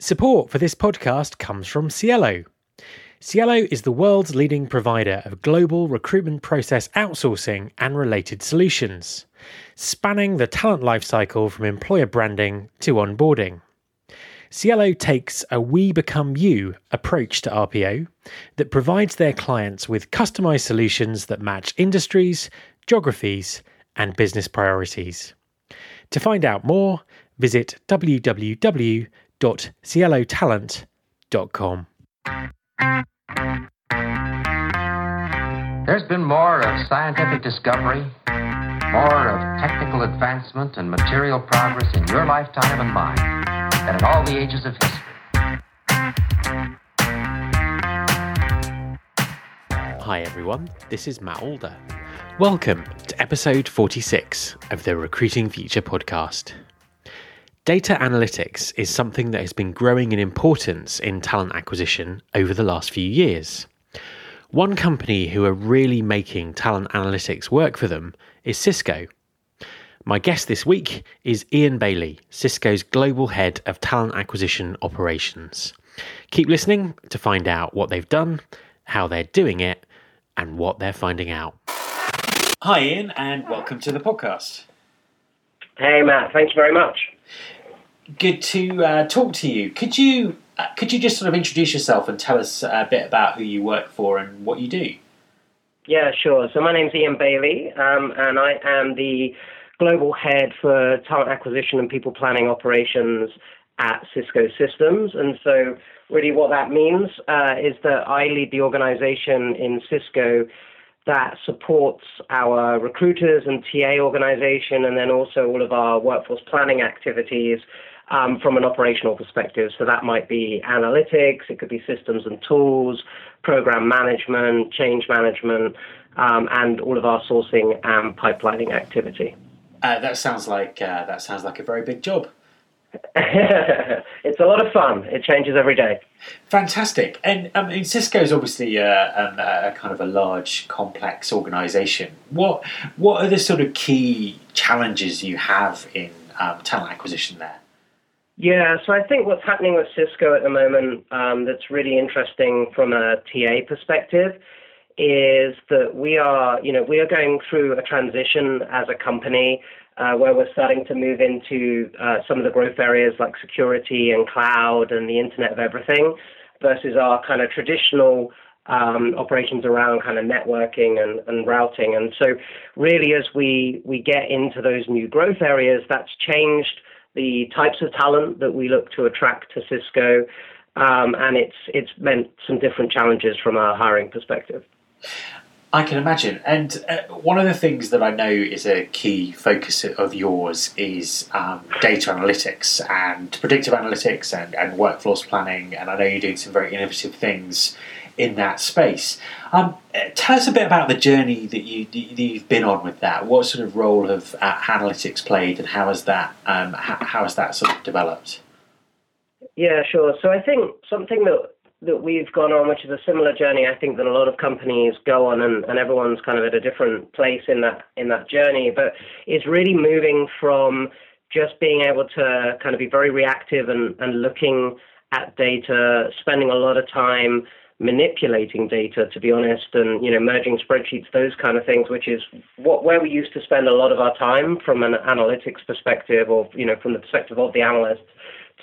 Support for this podcast comes from Cielo. Cielo is the world's leading provider of global recruitment process outsourcing and related solutions, spanning the talent lifecycle from employer branding to onboarding. Cielo takes a we become you approach to RPO that provides their clients with customized solutions that match industries, geographies, and business priorities. To find out more, visit www.cielotalent.com. There's been more of scientific discovery, more of technical advancement and material progress in your lifetime and mine than in all the ages of history. Hi everyone, this is Matt Alder. Welcome to episode 46 of the Recruiting Future podcast. Data analytics is something that has been growing in importance in talent acquisition over the last few years. One company who are really making talent analytics work for them is Cisco. My guest this week is Ian Bailey, Cisco's Global Head of Talent Acquisition Operations. Keep listening to find out what they've done, how they're doing it, and what they're finding out. Hi, Ian, and welcome to the podcast. Hey, Matt. Thank you very much. Good to uh, talk to you. Could you uh, could you just sort of introduce yourself and tell us a bit about who you work for and what you do? Yeah, sure. So my name's Ian Bailey, um, and I am the global head for talent acquisition and people planning operations at Cisco Systems. And so, really, what that means uh, is that I lead the organization in Cisco that supports our recruiters and TA organization, and then also all of our workforce planning activities um, from an operational perspective. So that might be analytics, it could be systems and tools, program management, change management, um, and all of our sourcing and pipelining activity. Uh, that sounds like uh, that sounds like a very big job. it's a lot of fun. It changes every day. Fantastic. And I mean, Cisco is obviously a, uh, um, a, kind of a large, complex organisation. What what are the sort of key challenges you have in um, talent acquisition there? Yeah, so I think what's happening with Cisco at the moment um, that's really interesting from a TA perspective is that we are, you know, we are going through a transition as a company uh, where we're starting to move into uh, some of the growth areas like security and cloud and the Internet of Everything versus our kind of traditional um, operations around kind of networking and, and routing. And so, really, as we, we get into those new growth areas, that's changed the types of talent that we look to attract to Cisco, um, and it's it's meant some different challenges from a hiring perspective. I can imagine. And uh, one of the things that I know is a key focus of yours is um, data analytics and predictive analytics and, and workforce planning. And I know you're doing some very innovative things in that space. Um, tell us a bit about the journey that, you, that you've been on with that. What sort of role have uh, analytics played, and how has that um, how, how has that sort of developed? Yeah, sure. So I think something that that we've gone on, which is a similar journey, I think that a lot of companies go on, and, and everyone's kind of at a different place in that in that journey. But it's really moving from just being able to kind of be very reactive and, and looking at data, spending a lot of time manipulating data, to be honest, and you know merging spreadsheets, those kind of things, which is what where we used to spend a lot of our time from an analytics perspective, or you know from the perspective of the analysts,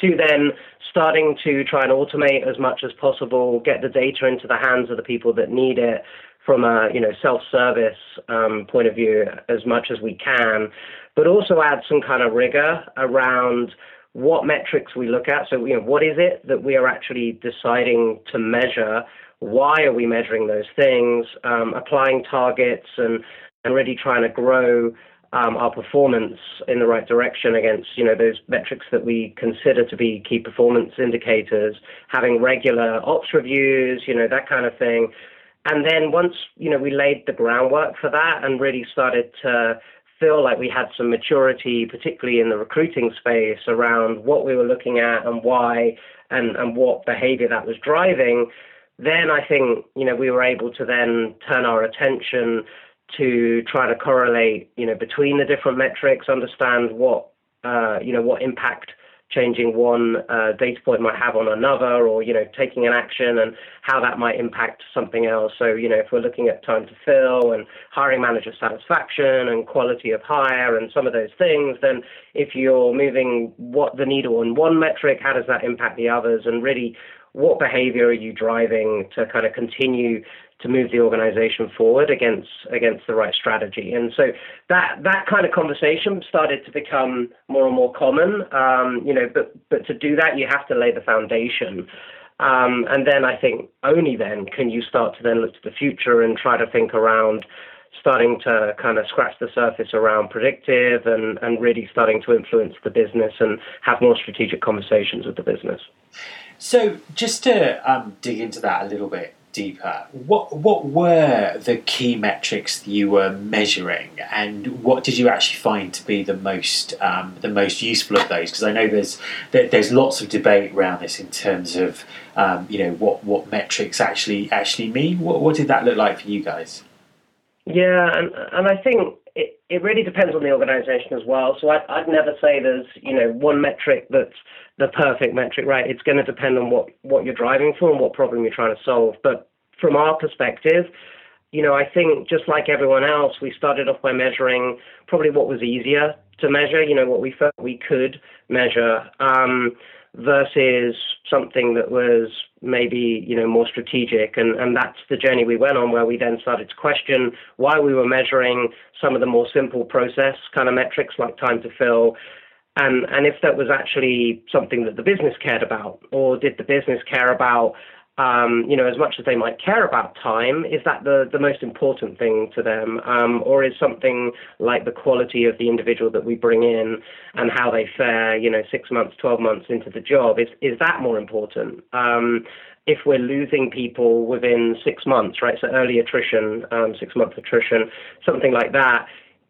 to then starting to try and automate as much as possible, get the data into the hands of the people that need it from a you know self-service um, point of view as much as we can, but also add some kind of rigor around what metrics we look at. So, you know, what is it that we are actually deciding to measure? Why are we measuring those things? Um, applying targets and, and really trying to grow um, our performance in the right direction against, you know, those metrics that we consider to be key performance indicators. Having regular ops reviews, you know, that kind of thing. And then once, you know, we laid the groundwork for that and really started to feel like we had some maturity, particularly in the recruiting space, around what we were looking at and why and, and what behavior that was driving, then I think, you know, we were able to then turn our attention to try to correlate, you know, between the different metrics, understand what, uh, you know, what impact changing one uh, data point might have on another, or you know, taking an action and how that might impact something else. So you know, if we're looking at time to fill and hiring manager satisfaction and quality of hire and some of those things, then if you're moving what the needle on one metric, how does that impact the others? And really, what behavior are you driving to kind of continue to move the organization forward against against the right strategy. And so that that kind of conversation started to become more and more common. Um, you know, but but to do that, you have to lay the foundation. Um, and then I think only then can you start to then look to the future and try to think around starting to kind of scratch the surface around predictive and, and really starting to influence the business and have more strategic conversations with the business. So, just to um, dig into that a little bit, deeper, what what were the key metrics you were measuring, and what did you actually find to be the most um, the most useful of those? Because I know there's there's lots of debate around this in terms of um, you know what what metrics actually actually mean. What what did that look like for you guys? Yeah, and and I think it, it really depends on the organization as well. So I, I'd never say there's you know one metric that's the perfect metric, right? It's going to depend on what what you're driving for and what problem you're trying to solve. But from our perspective, you know, I think just like everyone else, we started off by measuring probably what was easier to measure. You know, what we felt we could measure. Um, versus something that was maybe you know more strategic and and that's the journey we went on where we then started to question why we were measuring some of the more simple process kind of metrics like time to fill and and if that was actually something that the business cared about or did the business care about um, you know, as much as they might care about time, is that the, the most important thing to them? Um, or is something like the quality of the individual that we bring in and how they fare, you know, six months, 12 months into the job, is, is that more important? Um, if we're losing people within six months, right? So early attrition, um, six month attrition, something like that,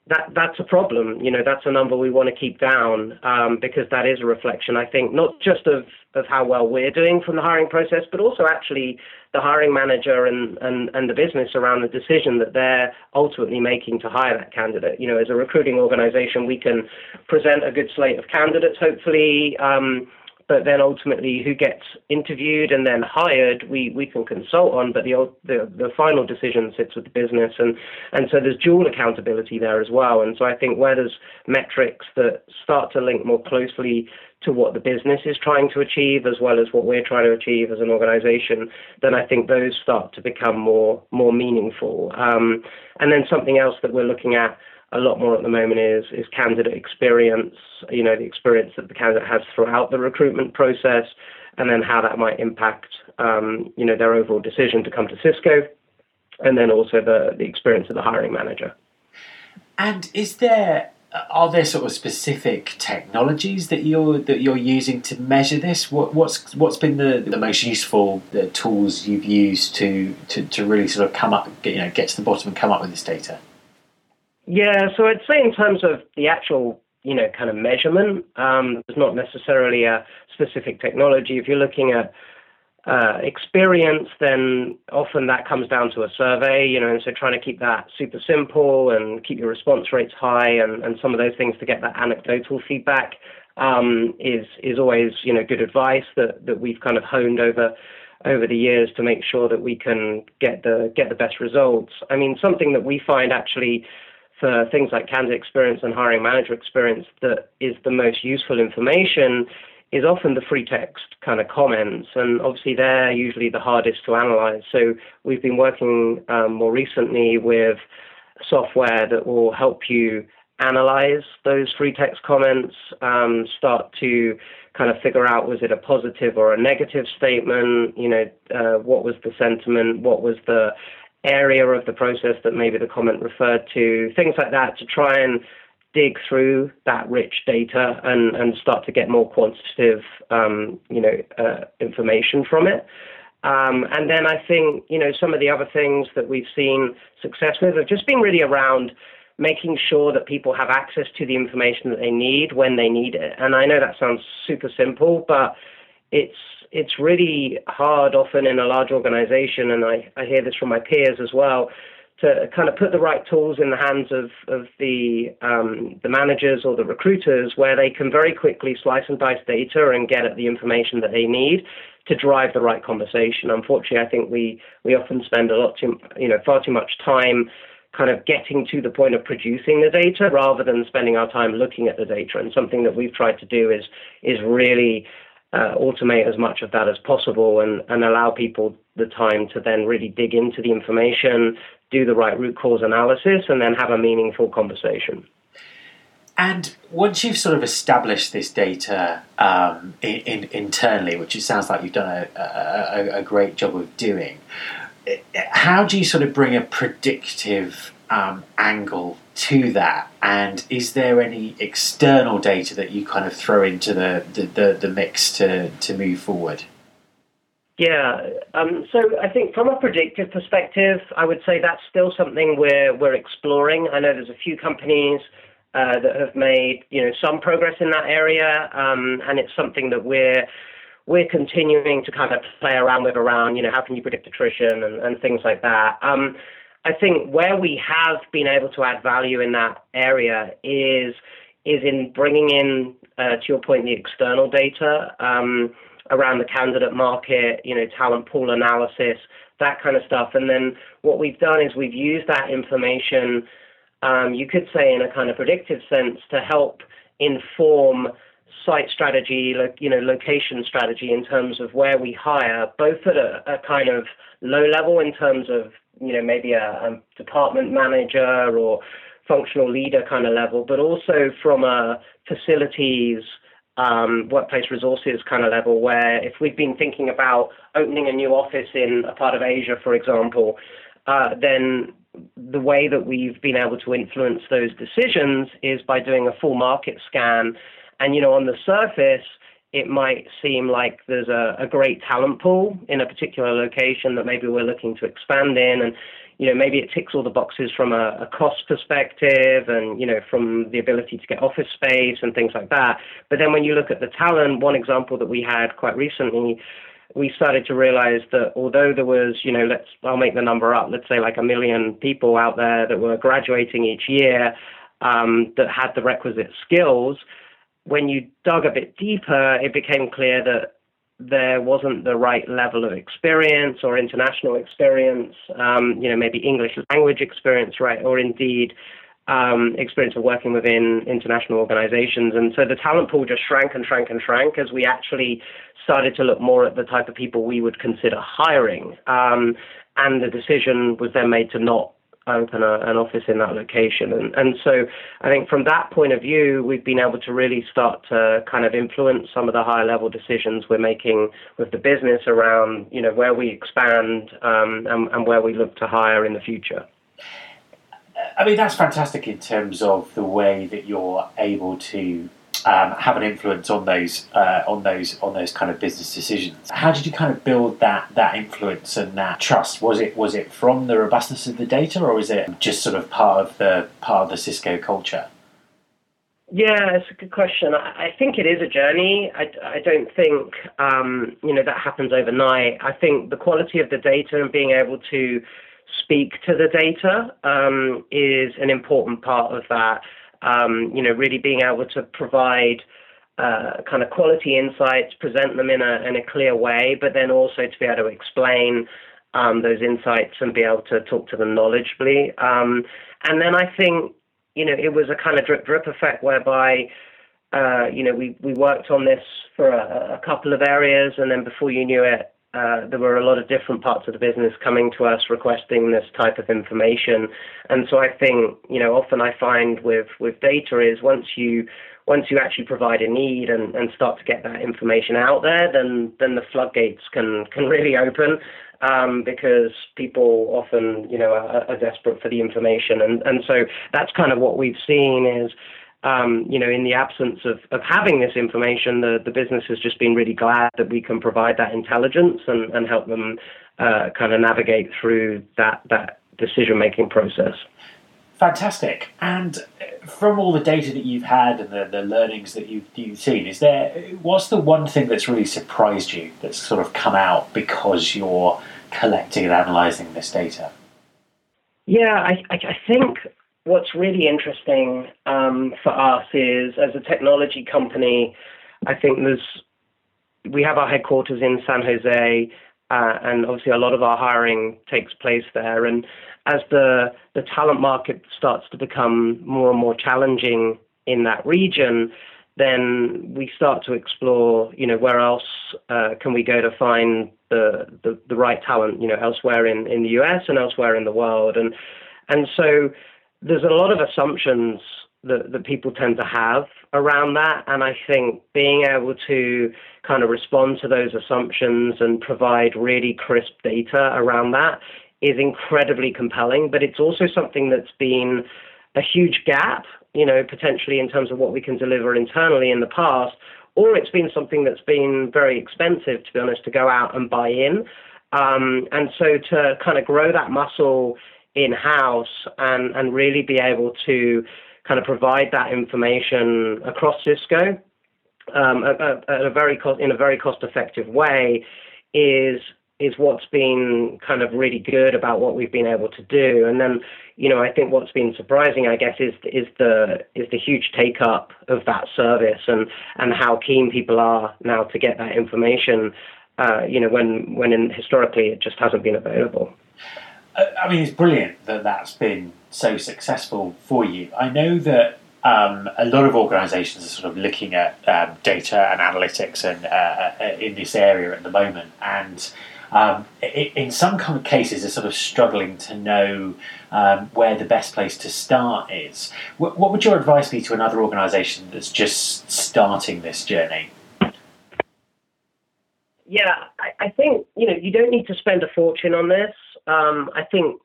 that that's a problem. You know, that's a number we want to keep down um, because that is a reflection, I think, not just of, of how well we're doing from the hiring process, but also actually the hiring manager and, and, and the business around the decision that they're ultimately making to hire that candidate. You know, as a recruiting organization, we can present a good slate of candidates, hopefully. Um, but then ultimately who gets interviewed and then hired, we, we can consult on, but the, the the final decision sits with the business, and and so there's dual accountability there as well. And so I think where there's metrics that start to link more closely to what the business is trying to achieve as well as what we're trying to achieve as an organization, then I think those start to become more more meaningful. Um, and then something else that we're looking at a lot more at the moment is is candidate experience. You know, the experience that the candidate has throughout the recruitment process, and then how that might impact um, you know their overall decision to come to Cisco, and then also the the experience of the hiring manager. And is there are there sort of specific technologies that you're that you're using to measure this? What, what's what's been the, the most useful the tools you've used to, to, to really sort of come up you know get to the bottom and come up with this data? Yeah, so I'd say in terms of the actual, you know, kind of measurement, um, there's not necessarily a specific technology. If you're looking at uh, experience, then often that comes down to a survey, you know, and so trying to keep that super simple and keep your response rates high and, and some of those things to get that anecdotal feedback um, is is always, you know, good advice that, that we've kind of honed over over the years to make sure that we can get the get the best results. I mean, something that we find actually for things like candidate experience and hiring manager experience that is the most useful information is often the free text kind of comments, and obviously they're usually the hardest to analyze. So we've been working um, more recently with software that will help you analyze those free text comments, um, start to kind of figure out was it a positive or a negative statement, you know, uh, what was the sentiment, what was the area of the process that maybe the comment referred to, things like that, to try and dig through that rich data and, and start to get more quantitative, um, you know, uh, information from it. Um, and then I think, you know, some of the other things that we've seen success with have just been really around making sure that people have access to the information that they need when they need it. And I know that sounds super simple, but it's it's really hard often in a large organization, and I, I hear this from my peers as well, to kind of put the right tools in the hands of, of the um, the managers or the recruiters where they can very quickly slice and dice data and get at the information that they need to drive the right conversation. Unfortunately, I think we we often spend a lot too you know far too much time kind of getting to the point of producing the data rather than spending our time looking at the data. And something that we've tried to do is is really uh, automate as much of that as possible and, and allow people the time to then really dig into the information, do the right root cause analysis, and then have a meaningful conversation. And once you've sort of established this data um, in, in, internally, which it sounds like you've done a, a, a, great job of doing, how do you sort of bring a predictive um, angle to that? And is there any external data that you kind of throw into the, the, the, the mix to, to move forward? Yeah, um, so I think from a predictive perspective, I would say that's still something we're we're exploring. I know there's a few companies uh, that have made you know some progress in that area, um, and it's something that we're we're continuing to kind of play around with around you know how can you predict attrition and, and things like that. Um, I think where we have been able to add value in that area is is in bringing in, uh, to your point, the external data um, around the candidate market, you know, talent pool analysis, that kind of stuff. And then what we've done is we've used that information, um, you could say, in a kind of predictive sense, to help inform site strategy, you know, location strategy in terms of where we hire, both at a, a kind of low level in terms of you know, maybe a, a department manager or functional leader kind of level, but also from a facilities, um, workplace resources kind of level, where if we've been thinking about opening a new office in a part of Asia, for example, uh, then the way that we've been able to influence those decisions is by doing a full market scan. And, you know, on the surface, it might seem like there's a, a great talent pool in a particular location that maybe we're looking to expand in. And you know maybe it ticks all the boxes from a, a, cost perspective and you know from the ability to get office space and things like that. But then when you look at the talent one example that we had quite recently we started to realize that although there was you know let's I'll make the number up let's say like a million people out there that were graduating each year um, that had the requisite skills when you dug a bit deeper, it became clear that there wasn't the right level of experience or international experience, um, you know, maybe English language experience, right, or indeed um, experience of working within international organizations. And so the talent pool just shrank and shrank and shrank as we actually started to look more at the type of people we would consider hiring. Um, and the decision was then made to not open a, an office in that location. And, and so I think from that point of view, we've been able to really start to kind of influence some of the higher level decisions we're making with the business around, you know, where we expand um, and, and where we look to hire in the future. I mean, that's fantastic in terms of the way that you're able to um, have an influence on those uh, on those on those kind of business decisions. How did you kind of build that that influence and that trust? Was it was it from the robustness of the data, or is it just sort of part of the part of the Cisco culture? Yeah, it's a good question. I, think it is a journey. I, I don't think um, you know that happens overnight. I think the quality of the data and being able to speak to the data um, is an important part of that um, you know, really being able to provide uh, kind of quality insights, present them in a in a clear way, but then also to be able to explain um, those insights and be able to talk to them knowledgeably. Um, and then I think you know it was a kind of drip drip effect whereby. Uh, you know, we, we worked on this for a, a couple of areas, and then before you knew it, uh, there were a lot of different parts of the business coming to us requesting this type of information. And so I think, you know, often I find with, with data is once you once you actually provide a need and, and start to get that information out there, then then the floodgates can can really open um, because people often, you know, are, are desperate for the information. And and so that's kind of what we've seen is um, you know, in the absence of, of having this information, the, the business has just been really glad that we can provide that intelligence and, and help them uh, kind of navigate through that, that decision making process. Fantastic. And from all the data that you've had and the, the learnings that you've, you've seen, is there what's the one thing that's really surprised you that's sort of come out because you're collecting and analysing this data? Yeah, I, I, I think what's really interesting um, for us is as a technology company, I think there's we have our headquarters in San Jose, uh, and obviously a lot of our hiring takes place there. And as the the talent market starts to become more and more challenging in that region, then we start to explore, you know, where else uh, can we go to find the, the, the right talent, you know, elsewhere in, in the US and elsewhere in the world. And and so there's a lot of assumptions that, that people tend to have around that. And I think being able to kind of respond to those assumptions and provide really crisp data around that is incredibly compelling. But it's also something that's been a huge gap, you know, potentially in terms of what we can deliver internally in the past, or it's been something that's been very expensive, to be honest, to go out and buy in. Um, and so to kind of grow that muscle in house and, and really be able to kind of provide that information across Cisco um, at, at, a very in a very cost effective way is is what's been kind of really good about what we've been able to do. And then, you know, I think what's been surprising, I guess, is is the is the huge take up of that service and and how keen people are now to get that information. Uh, you know, when when in, historically it just hasn't been available. I mean, it's brilliant that that's been so successful for you. I know that um, a lot of organisations are sort of looking at um, data and analytics and uh, uh in this area at the moment, and um, in some kind of cases, they're sort of struggling to know um, where the best place to start is. What, what would your advice be to another organisation that's just starting this journey? Yeah, I, I, think you know you don't need to spend a fortune on this. Um, I think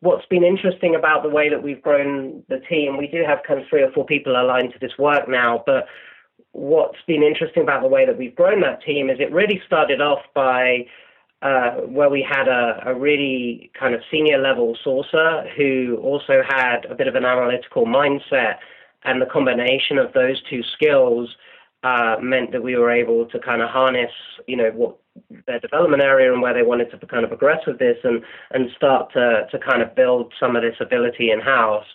what's been interesting about the way that we've grown the team, we do have kind of three or four people aligned to this work now, but what's been interesting about the way that we've grown that team is it really started off by uh, where we had a, a, really kind of senior level sourcer who also had a bit of an analytical mindset, and the combination of those two skills uh, meant that we were able to kind of harness, you know, what their development area and where they wanted to kind of progress with this, and and start to to kind of build some of this ability in house.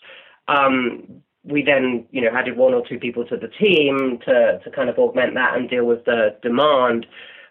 Um, we then, you know, added one or two people to the team to to kind of augment that and deal with the demand.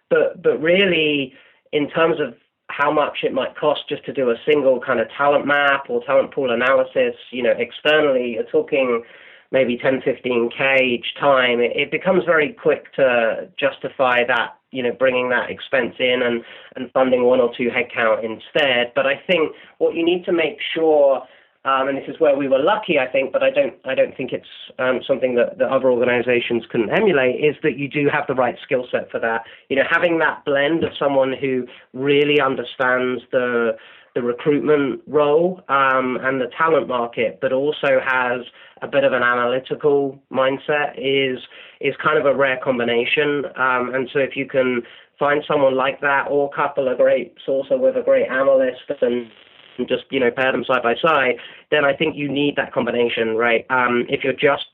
But but really in terms of how much it might cost just to do a single kind of talent map or talent pool analysis, you know, externally, you're talking maybe 10, 15K each time. It, it becomes very quick to justify that, you know, bringing that expense in and, and funding one or two headcount instead. But I think what you need to make sure um, and this is where we were lucky, I think, but I don't, I don't think it's um, something that, that other organisations can emulate. Is that you do have the right skill set for that? You know, having that blend of someone who really understands the the recruitment role um, and the talent market, but also has a bit of an analytical mindset is is kind of a rare combination. Um, and so, if you can find someone like that, or couple a great sourcer with a great analyst and and just you know pair them side by side, then I think you need that combination, right? Um, if you're just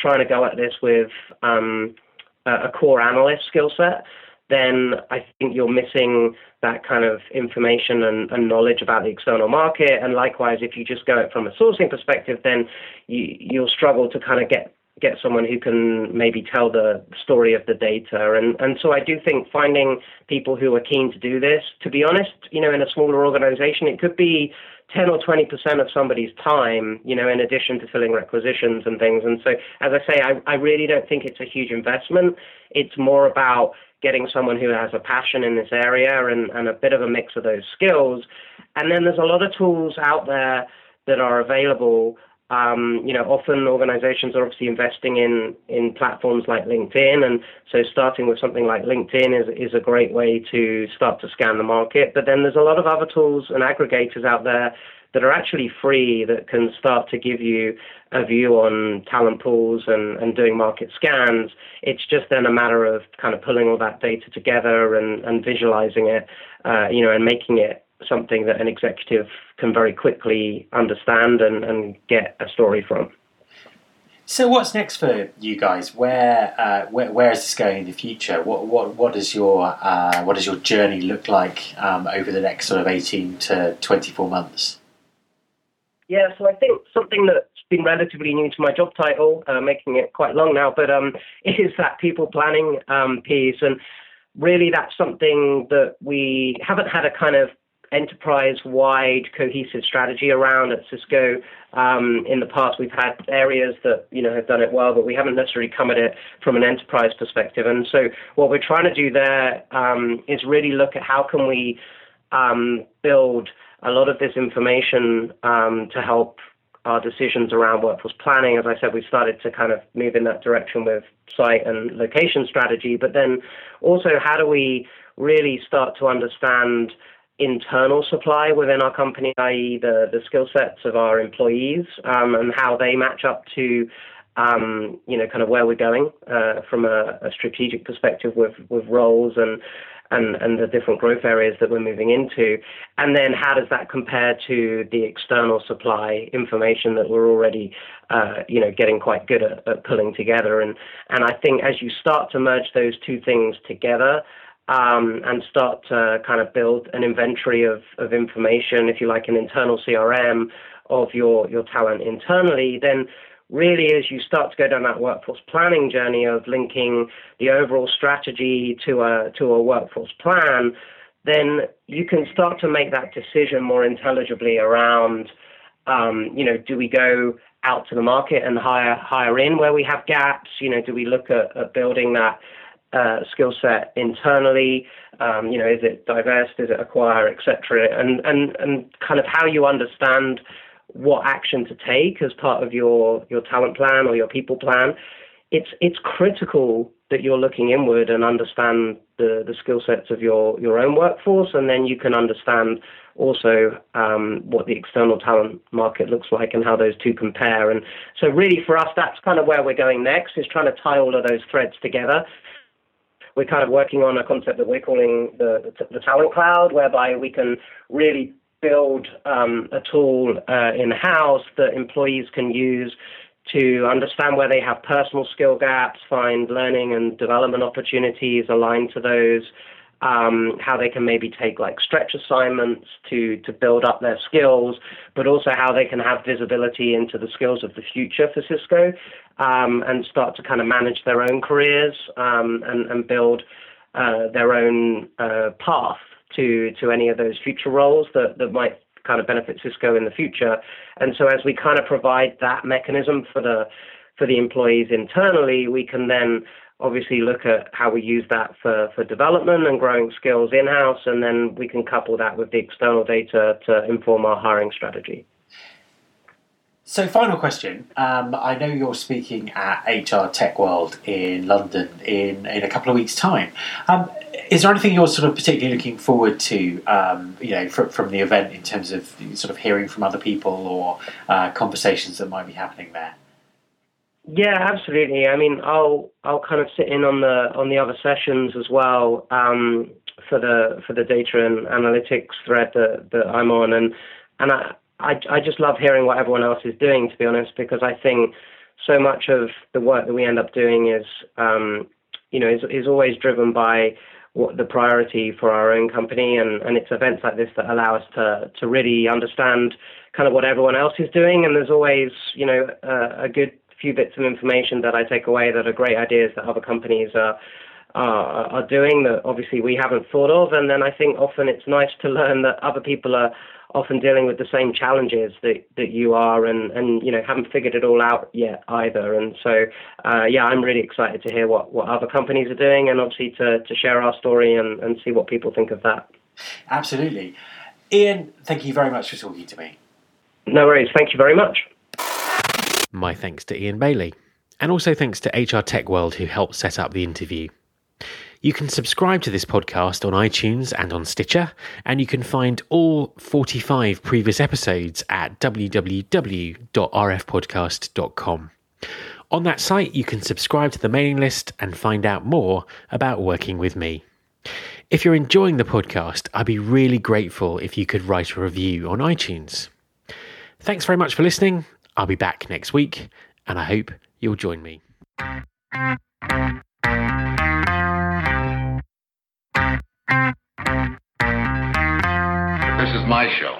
trying to go at this with um, a, core analyst skill set, then I think you're missing that kind of information and, and, knowledge about the external market. And likewise, if you just go it from a sourcing perspective, then you, you'll struggle to kind of get get someone who can maybe tell the story of the data. And, and so I do think finding people who are keen to do this, to be honest, you know, in a smaller organization, it could be 10 or 20% of somebody's time, you know, in addition to filling requisitions and things. And so, as I say, I, I really don't think it's a huge investment. It's more about getting someone who has a passion in this area and, and a bit of a mix of those skills. And then there's a lot of tools out there that are available um, you know, often organizations are obviously investing in, in platforms like LinkedIn. And so starting with something like LinkedIn is, is a great way to start to scan the market. But then there's a lot of other tools and aggregators out there that are actually free that can start to give you a view on talent pools and, and doing market scans. It's just then a matter of kind of pulling all that data together and, and visualizing it, uh, you know, and making it something that an executive can very quickly understand and, and get a story from. So, what's next for you guys? Where, uh, where, where is this going in the future? What, what, what does your, uh, what does your journey look like um, over the next sort of eighteen to twenty four months? Yeah, so I think something that's been relatively new to my job title, uh, making it quite long now, but um, is that people planning um, piece. And really, that's something that we haven't had a kind of enterprise-wide cohesive strategy around at Cisco. Um, in the past, we've had areas that you know have done it well, but we haven't necessarily come at it from an enterprise perspective. And so, what we're trying to do there um, is really look at how can we um, build a lot of this information um, to help our decisions around workforce planning. As I said, we started to kind of move in that direction with site and location strategy, but then also how do we really start to understand internal supply within our company, i.e., the, the skill sets of our employees um, and how they match up to. Um, you know, kind of where we're going uh, from a, a, strategic perspective with, with roles and and, and the different growth areas that we're moving into. And then how does that compare to the external supply information that we're already, uh, you know, getting quite good at, at, pulling together? And, and I think as you start to merge those two things together, um, and start to kind of build an inventory of, of information, if you like, an internal CRM of your, your talent internally, then really as you start to go down that workforce planning journey of linking the overall strategy to a to a workforce plan, then you can start to make that decision more intelligibly around, um, you know, do we go out to the market and hire hire in where we have gaps? You know, do we look at, at building that uh, skill set internally? Um, you know, is it diverse? Is it acquire, etc. And and and kind of how you understand what action to take as part of your your talent plan or your people plan. It's it's critical that you're looking inward and understand the, the skill sets of your, your own workforce, and then you can understand also um, what the external talent market looks like and how those two compare. And so, really, for us, that's kind of where we're going next is trying to tie all of those threads together. We're kind of working on a concept that we're calling the, the, the talent cloud, whereby we can really build um, a tool uh, in house that employees can use to understand where they have personal skill gaps, find learning and development opportunities aligned to those, um, how they can maybe take like stretch assignments to to build up their skills, but also how they can have visibility into the skills of the future for Cisco, um, and start to kind of manage their own careers um, and, and build uh, their own uh, path to to any of those future roles that that might kind of benefit Cisco in the future. And so as we kind of provide that mechanism for the for the employees internally, we can then obviously look at how we use that for, for development and growing skills in-house, and then we can couple that with the external data to inform our hiring strategy. So, final question. Um, I know you're speaking at HR Tech World in London in, in a couple of weeks' time. Um, is there anything you're sort of particularly looking forward to, um, you know, from, from the event in terms of sort of hearing from other people or uh, conversations that might be happening there? Yeah, absolutely. I mean, I'll I'll kind of sit in on the on the other sessions as well um, for the for the data and analytics thread that, that I'm on, and and I I, I just love hearing what everyone else is doing, to be honest, because I think so much of the work that we end up doing is, um, you know, is, is always driven by what the priority for our own company, and, and it's events like this that allow us to to really understand kind of what everyone else is doing, and there's always, you know, a, a good few bits of information that I take away that are great ideas that other companies are. Are, are doing that obviously we haven't thought of, and then I think often it's nice to learn that other people are often dealing with the same challenges that, that you are and, and you know haven't figured it all out yet either. And so uh, yeah, I'm really excited to hear what, what other companies are doing and obviously to, to share our story and, and see what people think of that. Absolutely. Ian, thank you very much for talking to me. No worries. Thank you very much. My thanks to Ian Bailey. And also thanks to HR Tech World who helped set up the interview. You can subscribe to this podcast on iTunes and on Stitcher, and you can find all 45 previous episodes at www.rfpodcast.com. On that site, you can subscribe to the mailing list and find out more about working with me. If you're enjoying the podcast, I'd be really grateful if you could write a review on iTunes. Thanks very much for listening. I'll be back next week, and I hope you'll join me. This is my show.